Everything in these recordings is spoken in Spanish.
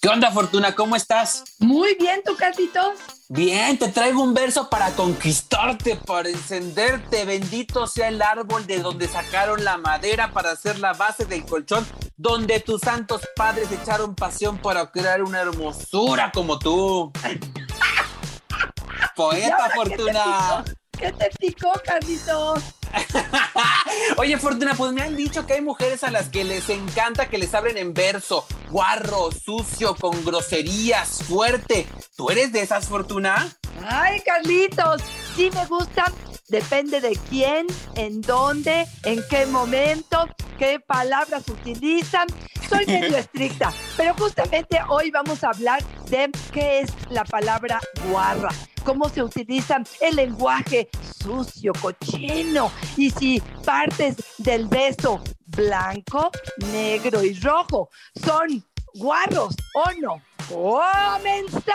¿Qué onda, Fortuna? ¿Cómo estás? Muy bien, ¿tú, Carlitos? Bien, te traigo un verso para conquistarte, para encenderte. Bendito sea el árbol de donde sacaron la madera para hacer la base del colchón, donde tus santos padres echaron pasión para crear una hermosura como tú. Poeta, Fortuna. ¿Qué te picó, Carlitos? Oye, Fortuna, pues me han dicho que hay mujeres a las que les encanta que les hablen en verso, guarro, sucio, con groserías, fuerte. ¿Tú eres de esas, Fortuna? Ay, Carlitos, sí me gustan. Depende de quién, en dónde, en qué momento, qué palabras utilizan. Soy medio estricta, pero justamente hoy vamos a hablar de qué es la palabra guarra cómo se utiliza el lenguaje sucio, cochino, y si partes del beso blanco, negro y rojo son guarros o no. ¡Comenzamos!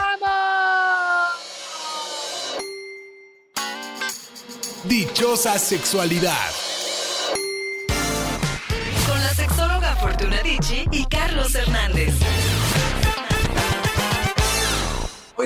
Dichosa sexualidad. Con la sexóloga Fortuna Dicci y Carlos Hernández.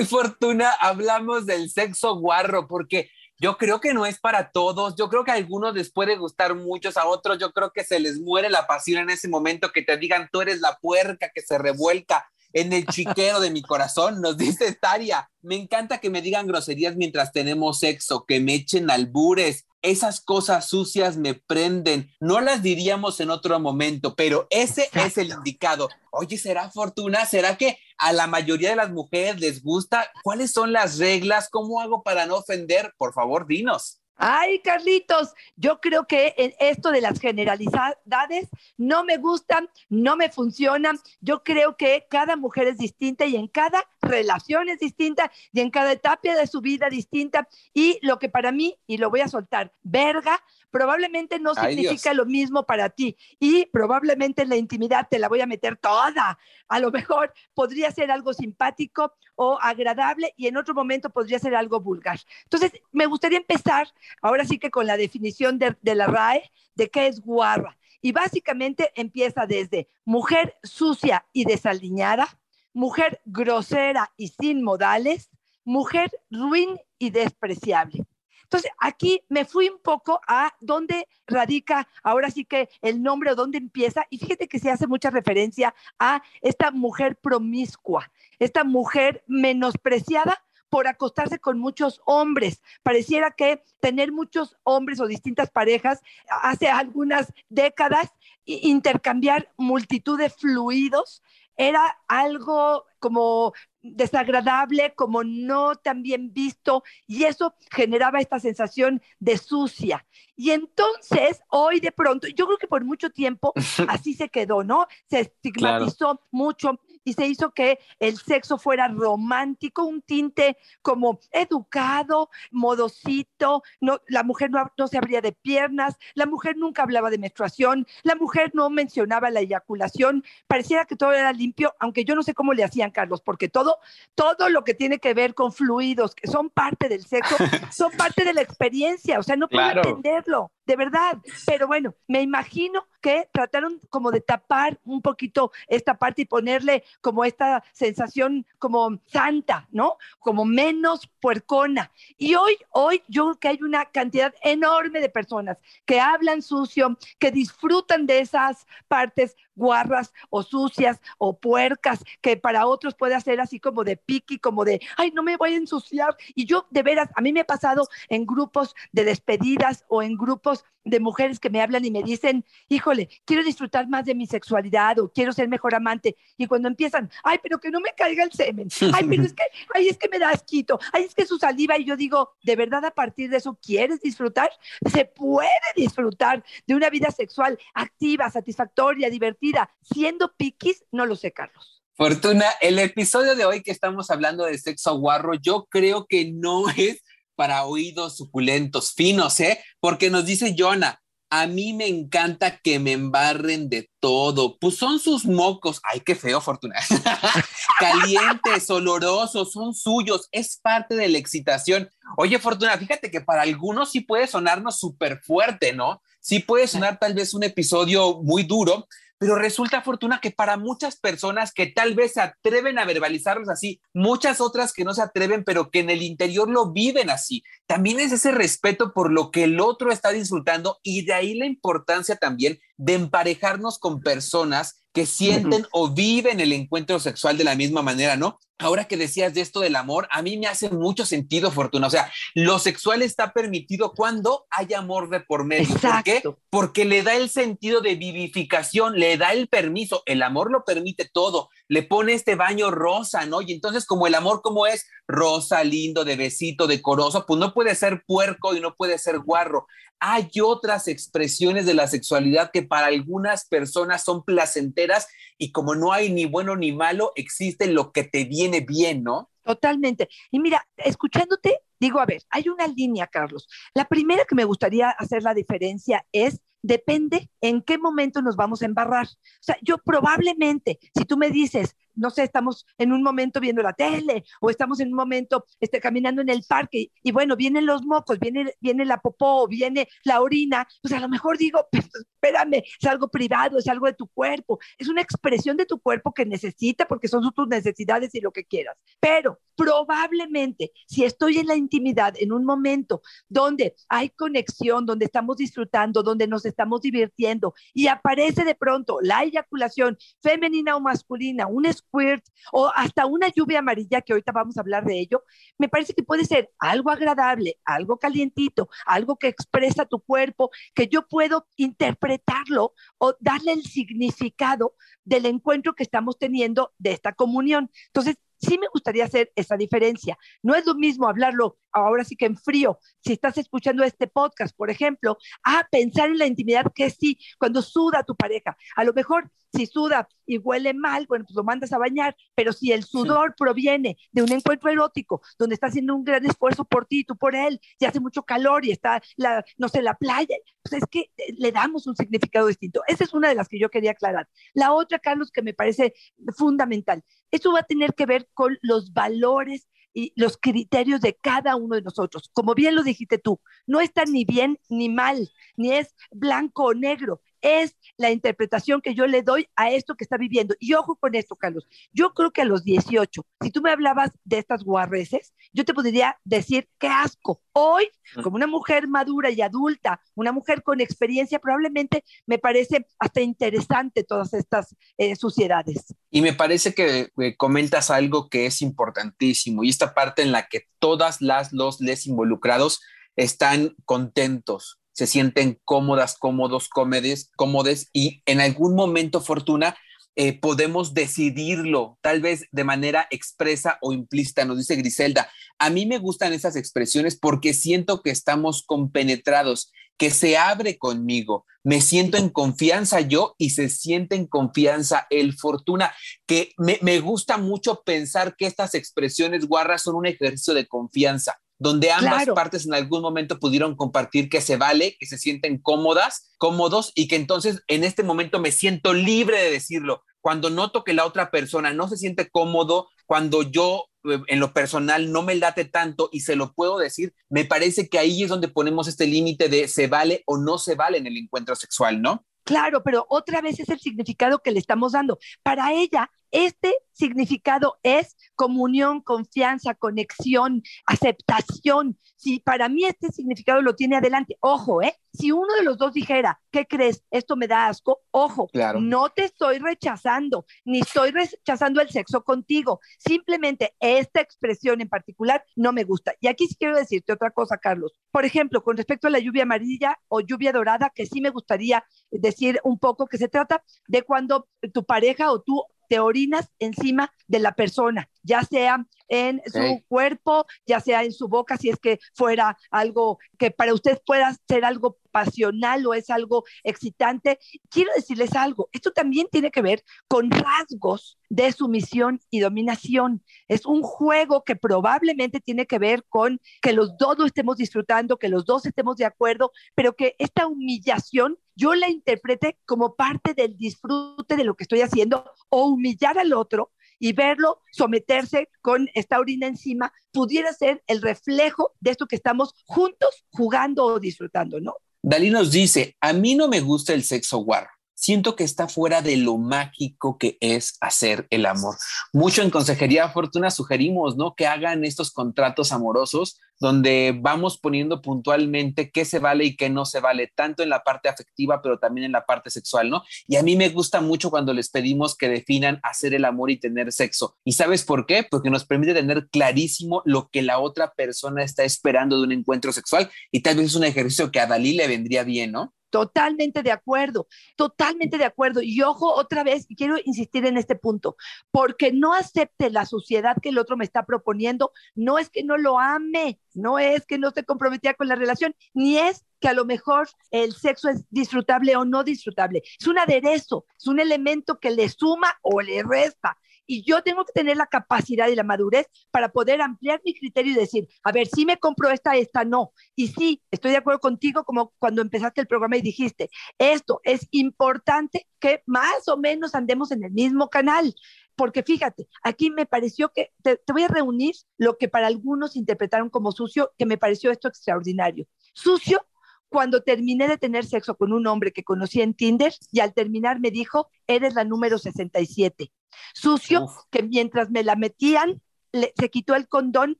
Fortuna, hablamos del sexo guarro, porque yo creo que no es para todos. Yo creo que a algunos les puede gustar muchos, a otros yo creo que se les muere la pasión en ese momento que te digan tú eres la puerca que se revuelca en el chiquero de mi corazón, nos dice Taria. Me encanta que me digan groserías mientras tenemos sexo, que me echen albures. Esas cosas sucias me prenden. No las diríamos en otro momento, pero ese es el indicado. Oye, ¿será fortuna? ¿Será que a la mayoría de las mujeres les gusta? ¿Cuáles son las reglas? ¿Cómo hago para no ofender? Por favor, dinos. Ay, Carlitos, yo creo que esto de las generalidades no me gustan, no me funcionan. Yo creo que cada mujer es distinta y en cada relación es distinta y en cada etapa de su vida distinta. Y lo que para mí, y lo voy a soltar, verga, probablemente no significa lo mismo para ti y probablemente en la intimidad te la voy a meter toda. A lo mejor podría ser algo simpático o agradable y en otro momento podría ser algo vulgar. Entonces, me gustaría empezar ahora sí que con la definición de, de la RAE de qué es guarra. Y básicamente empieza desde mujer sucia y desaliñada, mujer grosera y sin modales, mujer ruin y despreciable. Entonces, aquí me fui un poco a dónde radica ahora sí que el nombre o dónde empieza. Y fíjate que se hace mucha referencia a esta mujer promiscua, esta mujer menospreciada por acostarse con muchos hombres. Pareciera que tener muchos hombres o distintas parejas hace algunas décadas, intercambiar multitud de fluidos, era algo como desagradable, como no tan bien visto, y eso generaba esta sensación de sucia. Y entonces, hoy de pronto, yo creo que por mucho tiempo así se quedó, ¿no? Se estigmatizó mucho y se hizo que el sexo fuera romántico, un tinte como educado, modosito, no, la mujer no, no se abría de piernas, la mujer nunca hablaba de menstruación, la mujer no mencionaba la eyaculación, pareciera que todo era limpio, aunque yo no sé cómo le hacían, Carlos, porque todo, todo lo que tiene que ver con fluidos, que son parte del sexo, son parte de la experiencia, o sea, no puedo entenderlo de verdad. Pero bueno, me imagino que trataron como de tapar un poquito esta parte y ponerle como esta sensación como santa, ¿no? Como menos puercona. Y hoy, hoy yo creo que hay una cantidad enorme de personas que hablan sucio, que disfrutan de esas partes guarras o sucias o puercas, que para otros puede hacer así como de piqui, como de, ay, no me voy a ensuciar. Y yo, de veras, a mí me ha pasado en grupos de despedidas o en grupos de mujeres que me hablan y me dicen, híjole, quiero disfrutar más de mi sexualidad o quiero ser mejor amante. Y cuando empiezan, ay, pero que no me caiga el semen, ay, pero es que, ay, es que me da asquito, ay, es que su saliva. Y yo digo, ¿de verdad a partir de eso quieres disfrutar? Se puede disfrutar de una vida sexual activa, satisfactoria, divertida siendo piquis, no lo sé, Carlos. Fortuna, el episodio de hoy que estamos hablando de sexo guarro, yo creo que no es para oídos suculentos, finos, ¿eh? Porque nos dice Jonah, a mí me encanta que me embarren de todo. Pues son sus mocos. Ay, qué feo, Fortuna. Calientes, olorosos, son suyos. Es parte de la excitación. Oye, Fortuna, fíjate que para algunos sí puede sonarnos súper fuerte, ¿no? Sí puede sonar tal vez un episodio muy duro, pero resulta fortuna que para muchas personas que tal vez se atreven a verbalizarlos así, muchas otras que no se atreven, pero que en el interior lo viven así, también es ese respeto por lo que el otro está disfrutando y de ahí la importancia también de emparejarnos con personas que sienten o viven el encuentro sexual de la misma manera, ¿no? Ahora que decías de esto del amor, a mí me hace mucho sentido, Fortuna. O sea, lo sexual está permitido cuando hay amor de por medio. ¿Por qué? Porque le da el sentido de vivificación, le da el permiso. El amor lo permite todo. Le pone este baño rosa, ¿no? Y entonces, como el amor, como es rosa, lindo, de besito, decoroso, pues no puede ser puerco y no puede ser guarro hay otras expresiones de la sexualidad que para algunas personas son placenteras y como no hay ni bueno ni malo, existe lo que te viene bien, ¿no? Totalmente. Y mira, escuchándote, digo, a ver, hay una línea, Carlos. La primera que me gustaría hacer la diferencia es depende en qué momento nos vamos a embarrar. O sea, yo probablemente, si tú me dices, no sé, estamos en un momento viendo la tele o estamos en un momento este, caminando en el parque y, bueno, vienen los mocos, viene, viene la popó, viene la orina, pues a lo mejor digo, pues, espérame, es algo privado, es algo de tu cuerpo, es una expresión de tu cuerpo que necesita porque son tus necesidades y lo que quieras. Pero probablemente si estoy en la intimidad, en un momento donde hay conexión, donde estamos disfrutando, donde nos estamos divirtiendo y aparece de pronto la eyaculación femenina o masculina, un squirt o hasta una lluvia amarilla, que ahorita vamos a hablar de ello, me parece que puede ser algo agradable, algo calientito, algo que expresa tu cuerpo, que yo puedo interpretarlo o darle el significado del encuentro que estamos teniendo de esta comunión. Entonces, sí me gustaría hacer esa diferencia. No es lo mismo hablarlo ahora sí que en frío, si estás escuchando este podcast, por ejemplo, a pensar en la intimidad que sí, cuando suda tu pareja. A lo mejor si suda y huele mal, bueno, pues lo mandas a bañar, pero si el sudor proviene de un encuentro erótico donde está haciendo un gran esfuerzo por ti, tú por él, y hace mucho calor y está, la, no sé, la playa, pues es que eh, le damos un significado distinto. Esa es una de las que yo quería aclarar. La otra, Carlos, que me parece fundamental, eso va a tener que ver con los valores y los criterios de cada uno de nosotros. Como bien lo dijiste tú, no está ni bien ni mal, ni es blanco o negro, es la interpretación que yo le doy a esto que está viviendo. Y ojo con esto, Carlos. Yo creo que a los 18, si tú me hablabas de estas guarreces, yo te podría decir qué asco. Hoy, como una mujer madura y adulta, una mujer con experiencia, probablemente me parece hasta interesante todas estas eh, suciedades. Y me parece que eh, comentas algo que es importantísimo y esta parte en la que todas las, los, les involucrados están contentos, se sienten cómodas, cómodos, cómodes, cómodes y en algún momento, Fortuna, eh, podemos decidirlo, tal vez de manera expresa o implícita, nos dice Griselda. A mí me gustan esas expresiones porque siento que estamos compenetrados, que se abre conmigo, me siento en confianza yo y se siente en confianza el Fortuna, que me, me gusta mucho pensar que estas expresiones guarras son un ejercicio de confianza donde ambas partes en algún momento pudieron compartir que se vale, que se sienten cómodas, cómodos y que entonces en este momento me siento libre de decirlo. Cuando noto que la otra persona no se siente cómodo, cuando yo eh, en lo personal no me late tanto y se lo puedo decir, me parece que ahí es donde ponemos este límite de se vale o no se vale en el encuentro sexual, ¿no? Claro, pero otra vez es el significado que le estamos dando. Para ella, este significado es comunión, confianza, conexión, aceptación. Si para mí este significado lo tiene adelante, ojo, ¿eh? Si uno de los dos dijera, ¿qué crees? Esto me da asco, ojo, claro. no te estoy rechazando, ni estoy rechazando el sexo contigo. Simplemente esta expresión en particular no me gusta. Y aquí sí quiero decirte otra cosa, Carlos. Por ejemplo, con respecto a la lluvia amarilla o lluvia dorada, que sí me gustaría decir un poco que se trata de cuando tu pareja o tú te orinas encima de la persona, ya sea en su cuerpo, ya sea en su boca, si es que fuera algo que para usted pueda ser algo pasional o es algo excitante. Quiero decirles algo, esto también tiene que ver con rasgos de sumisión y dominación. Es un juego que probablemente tiene que ver con que los dos lo estemos disfrutando, que los dos estemos de acuerdo, pero que esta humillación yo la interprete como parte del disfrute de lo que estoy haciendo o humillar al otro y verlo someterse con esta orina encima pudiera ser el reflejo de esto que estamos juntos jugando o disfrutando, ¿no? Dalí nos dice, a mí no me gusta el sexo guarro siento que está fuera de lo mágico que es hacer el amor. Mucho en Consejería Fortuna sugerimos, ¿no? Que hagan estos contratos amorosos donde vamos poniendo puntualmente qué se vale y qué no se vale, tanto en la parte afectiva, pero también en la parte sexual, ¿no? Y a mí me gusta mucho cuando les pedimos que definan hacer el amor y tener sexo. ¿Y sabes por qué? Porque nos permite tener clarísimo lo que la otra persona está esperando de un encuentro sexual y tal vez es un ejercicio que a Dalí le vendría bien, ¿no? Totalmente de acuerdo, totalmente de acuerdo. Y ojo, otra vez, quiero insistir en este punto, porque no acepte la sociedad que el otro me está proponiendo, no es que no lo ame, no es que no esté comprometida con la relación, ni es que a lo mejor el sexo es disfrutable o no disfrutable. Es un aderezo, es un elemento que le suma o le resta y yo tengo que tener la capacidad y la madurez para poder ampliar mi criterio y decir, a ver, si me compro esta, esta no. Y sí, estoy de acuerdo contigo como cuando empezaste el programa y dijiste, esto es importante que más o menos andemos en el mismo canal. Porque fíjate, aquí me pareció que te, voy a reunir lo que para algunos interpretaron como sucio, que me pareció esto extraordinario. Sucio cuando terminé de tener sexo con un hombre que conocí en Tinder y al terminar me dijo, eres la número 67. Sucio, que mientras me la metían, se quitó el condón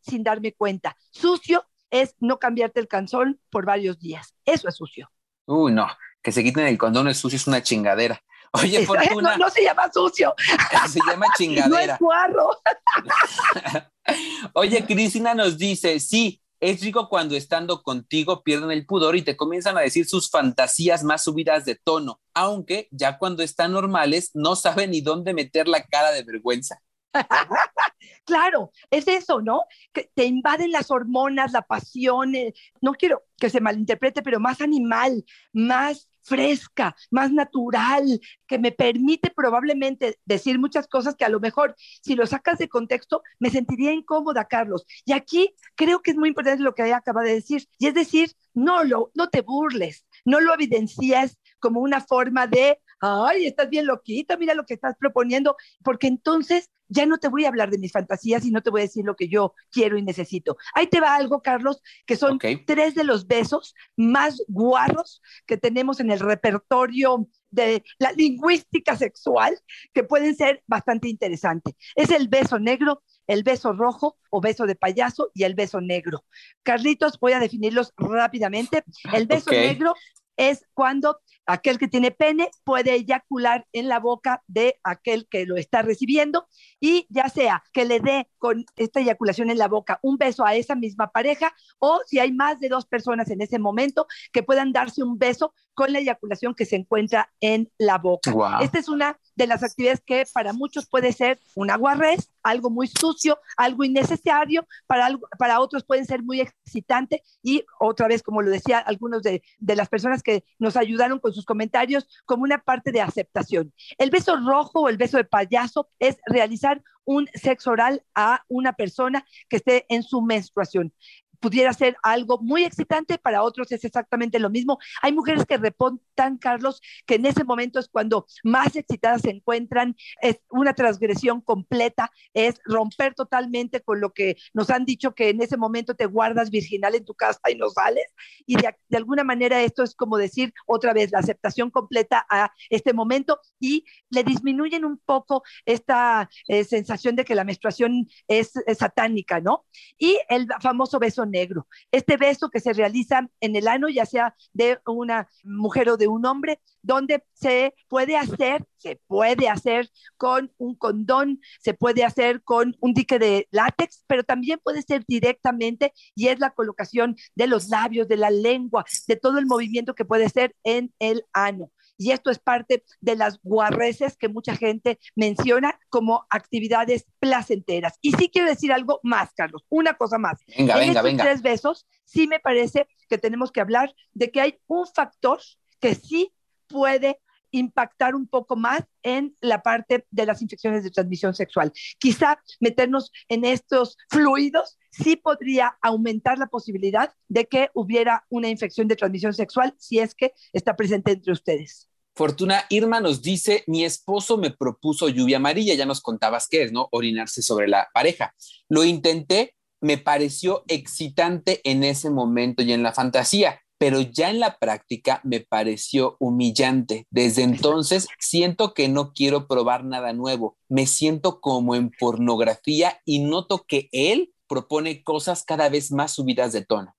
sin darme cuenta. Sucio es no cambiarte el calzón por varios días. Eso es sucio. Uy, no, que se quiten el condón es sucio, es una chingadera. Oye, Fortuna. No, se llama sucio. Se llama chingadera. No es guarro. Oye, Cristina nos dice, sí, es rico cuando estando contigo pierden el pudor y te comienzan a decir sus fantasías más subidas de tono, aunque ya cuando están normales no saben ni dónde meter la cara de vergüenza. claro, es eso, ¿no? Que te invaden las hormonas, la pasión, eh, no quiero que se malinterprete, pero más animal, más fresca, más natural, que me permite probablemente decir muchas cosas que a lo mejor si lo sacas de contexto me sentiría incómoda, Carlos. Y aquí creo que es muy importante lo que ella acaba de decir, y es decir, no lo no te burles, no lo evidencias como una forma de, ay, estás bien loquita, mira lo que estás proponiendo, porque entonces ya no te voy a hablar de mis fantasías y no te voy a decir lo que yo quiero y necesito. Ahí te va algo, Carlos, que son tres de los besos más guarros que tenemos en el repertorio de la lingüística sexual, que pueden ser bastante interesantes. Es el beso negro, el beso rojo o beso de payaso y el beso negro. Carlitos, voy a definirlos rápidamente. El beso negro es cuando aquel que tiene pene puede eyacular en la boca de aquel que lo está recibiendo y ya sea que le dé con esta eyaculación en la boca un beso a esa misma pareja o si hay más de dos personas en ese momento que puedan darse un beso con la eyaculación que se encuentra en la boca. Esta es una de las actividades que para muchos puede ser un aguarrés, algo muy sucio, algo innecesario, para, para otros pueden ser muy excitante y otra vez, como lo decía, algunos de, de las personas que nos ayudaron con sus comentarios, como una parte de aceptación. El beso rojo o el beso de payaso es realizar un sexo oral a una persona que esté en su menstruación pudiera ser algo muy excitante, para otros es exactamente lo mismo. Hay mujeres que repontan, Carlos, que en ese momento es cuando más excitadas se encuentran, es una transgresión completa, es romper totalmente con lo que nos han dicho que en ese momento te guardas virginal en tu casa y no sales. Y de, alguna manera esto es como decir otra vez la aceptación completa a este momento y le disminuyen un poco esta eh, sensación de que la menstruación es, es satánica, ¿no? Y el famoso beso negro. Este beso que se realiza en el ano, ya sea de una mujer o de un hombre, donde se puede hacer, se puede hacer con un condón, se puede hacer con un dique de látex, pero también puede ser directamente y es la colocación de los labios, de la lengua, de todo el movimiento que puede ser en el ano y esto es parte de las guarreces que mucha gente menciona como actividades placenteras. Y sí quiero decir algo más, Carlos, una cosa más. Venga, en venga, estos tres besos, sí me parece que tenemos que hablar de que hay un factor que sí puede impactar un poco más en la parte de las infecciones de transmisión sexual. Quizá meternos en estos fluidos sí podría aumentar la posibilidad de que hubiera una infección de transmisión sexual si es que está presente entre ustedes. Fortuna Irma nos dice, mi esposo me propuso lluvia amarilla, ya nos contabas qué es, ¿no? Orinarse sobre la pareja. Lo intenté, me pareció excitante en ese momento y en la fantasía pero ya en la práctica me pareció humillante. Desde entonces siento que no quiero probar nada nuevo. Me siento como en pornografía y noto que él propone cosas cada vez más subidas de tono.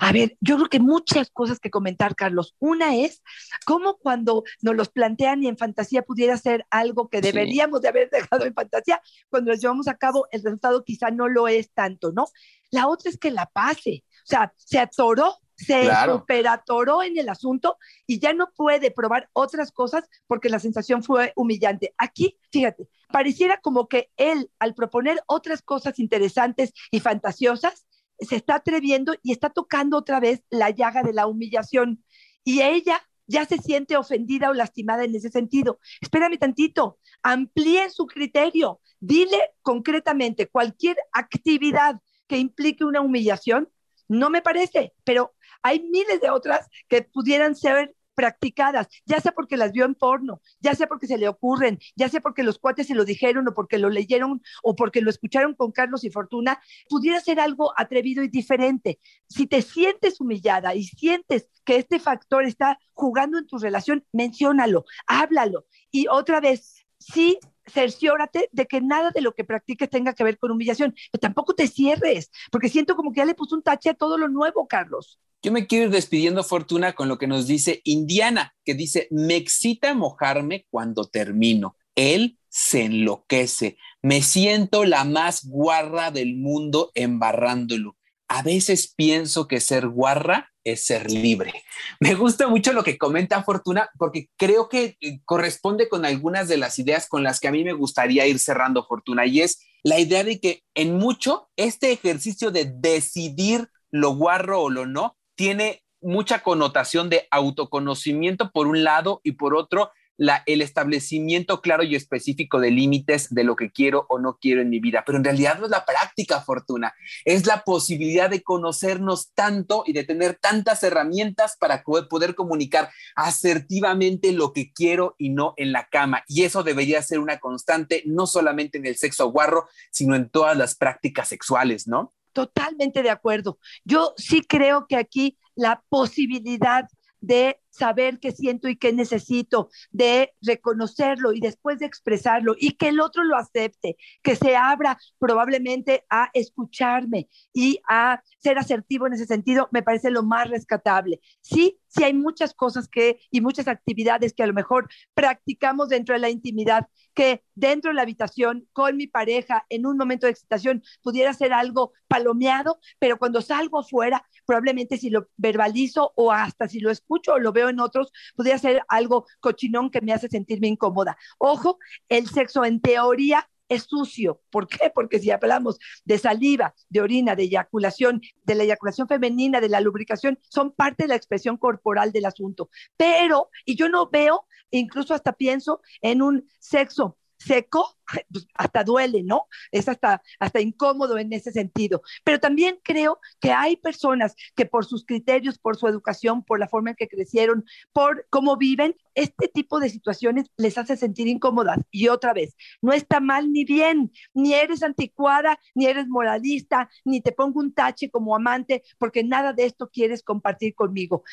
A ver, yo creo que muchas cosas que comentar, Carlos. Una es cómo cuando nos los plantean y en fantasía pudiera ser algo que deberíamos de haber dejado en fantasía, cuando lo llevamos a cabo, el resultado quizá no lo es tanto, ¿no? La otra es que la pase, o sea, se atoró, se superatoró en el asunto y ya no puede probar otras cosas porque la sensación fue humillante. Aquí, fíjate, pareciera como que él, al proponer otras cosas interesantes y fantasiosas, se está atreviendo y está tocando otra vez la llaga de la humillación. Y ella ya se siente ofendida o lastimada en ese sentido. Espérame tantito, amplíe su criterio, dile concretamente cualquier actividad que implique una humillación, no me parece, pero hay miles de otras que pudieran ser practicadas, ya sea porque las vio en porno, ya sea porque se le ocurren, ya sea porque los cuates se lo dijeron o porque lo leyeron o porque lo escucharon con Carlos y Fortuna, pudiera ser algo atrevido y diferente. Si te sientes humillada y sientes que este factor está jugando en tu relación, menciónalo, háblalo. Y otra vez, sí cerciórate de que nada de lo que practiques tenga que ver con humillación, pero tampoco te cierres, porque siento como que ya le puso un tache a todo lo nuevo, Carlos. Yo me quiero ir despidiendo, Fortuna, con lo que nos dice Indiana, que dice, me excita mojarme cuando termino. Él se enloquece. Me siento la más guarra del mundo embarrándolo. A veces pienso que ser guarra es ser libre. Me gusta mucho lo que comenta Fortuna porque creo que eh, corresponde con algunas de las ideas con las que a mí me gustaría ir cerrando Fortuna y es la idea de que en mucho este ejercicio de decidir lo guarro o lo no tiene mucha connotación de autoconocimiento por un lado y por otro la, el establecimiento claro y específico de límites de lo que quiero o no quiero en mi vida. Pero en realidad no es la práctica, Fortuna, es la posibilidad de conocernos tanto y de tener tantas herramientas para poder comunicar asertivamente lo que quiero y no en la cama. Y eso debería ser una constante, no solamente en el sexo guarro, sino en todas las prácticas sexuales, ¿no? Totalmente de acuerdo. Yo sí creo que aquí la posibilidad de saber qué siento y qué necesito, de reconocerlo y después de expresarlo y que el otro lo acepte, que se abra probablemente a escucharme y a ser asertivo en ese sentido, me parece lo más rescatable. Sí, sí hay muchas cosas que y muchas actividades que a lo mejor practicamos dentro de la intimidad que dentro de la habitación con mi pareja en un momento de excitación pudiera ser algo palomeado, pero cuando salgo afuera, probablemente si lo verbalizo o hasta si lo escucho o lo veo en otros, pudiera ser algo cochinón que me hace sentirme incómoda. Ojo, el sexo en teoría es sucio. ¿Por qué? Porque si hablamos de saliva, de orina, de eyaculación, de la eyaculación femenina, de la lubricación, son parte de la expresión corporal del asunto. Pero, y yo no veo, incluso hasta pienso en un sexo seco, pues, hasta duele, ¿no? Es hasta, hasta incómodo en ese sentido. Pero también creo que hay personas que por sus criterios, por su educación, por la forma en que crecieron, por cómo viven, este tipo de situaciones les hace sentir incómodas. Y otra vez, no está mal ni bien, ni eres anticuada, ni eres moralista, ni te pongo un tache como amante, porque nada de esto quieres compartir conmigo.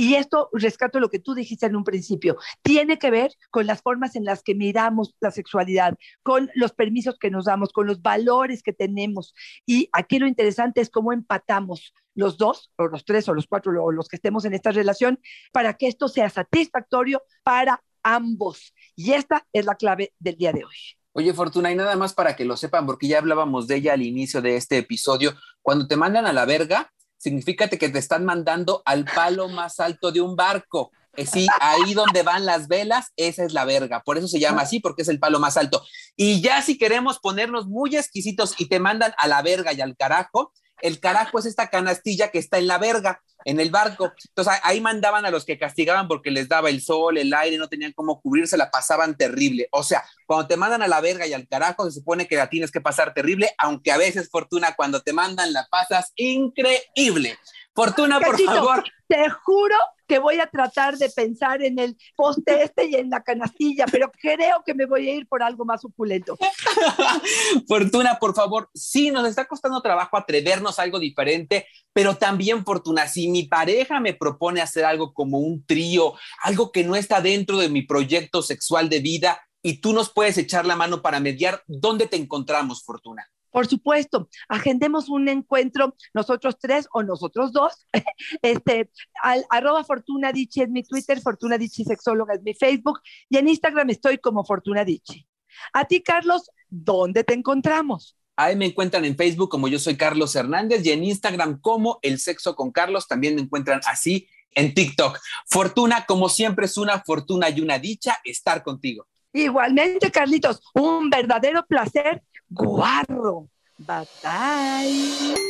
Y esto rescato lo que tú dijiste en un principio, tiene que ver con las formas en las que miramos la sexualidad, con los permisos que nos damos, con los valores que tenemos. Y aquí lo interesante es cómo empatamos los dos, o los tres, o los cuatro, o los que estemos en esta relación, para que esto sea satisfactorio para ambos. Y esta es la clave del día de hoy. Oye, Fortuna, y nada más para que lo sepan, porque ya hablábamos de ella al inicio de este episodio, cuando te mandan a la verga, significa que te están mandando al palo más alto de un barco. Eh, sí, ahí donde van las velas, esa es la verga. Por eso se llama así, porque es el palo más alto. Y ya si queremos ponernos muy exquisitos y te mandan a la verga y al carajo, el carajo es esta canastilla que está en la verga, en el barco. Entonces ahí mandaban a los que castigaban porque les daba el sol, el aire, no tenían cómo cubrirse, la pasaban terrible. O sea, cuando te mandan a la verga y al carajo, se supone que la tienes que pasar terrible, aunque a veces, Fortuna, cuando te mandan la pasas increíble. Fortuna, por favor. Te juro que voy a tratar de pensar en el poste este y en la canastilla, pero creo que me voy a ir por algo más suculento. Fortuna, por favor, sí, nos está costando trabajo atrevernos a algo diferente, pero también, Fortuna, si mi pareja me propone hacer algo como un trío, algo que no está dentro de mi proyecto sexual de vida, y tú nos puedes echar la mano para mediar, ¿dónde te encontramos, Fortuna? Por supuesto, agendemos un encuentro nosotros tres o nosotros dos. Este, al, arroba Fortuna es mi Twitter, Fortuna Dichi Sexóloga es mi Facebook y en Instagram estoy como Fortuna Dichi. A ti, Carlos, ¿dónde te encontramos? Ahí me encuentran en Facebook como yo soy Carlos Hernández y en Instagram como El Sexo con Carlos. También me encuentran así en TikTok. Fortuna, como siempre, es una fortuna y una dicha estar contigo. Igualmente, Carlitos, un verdadero placer guarro. Bye bye.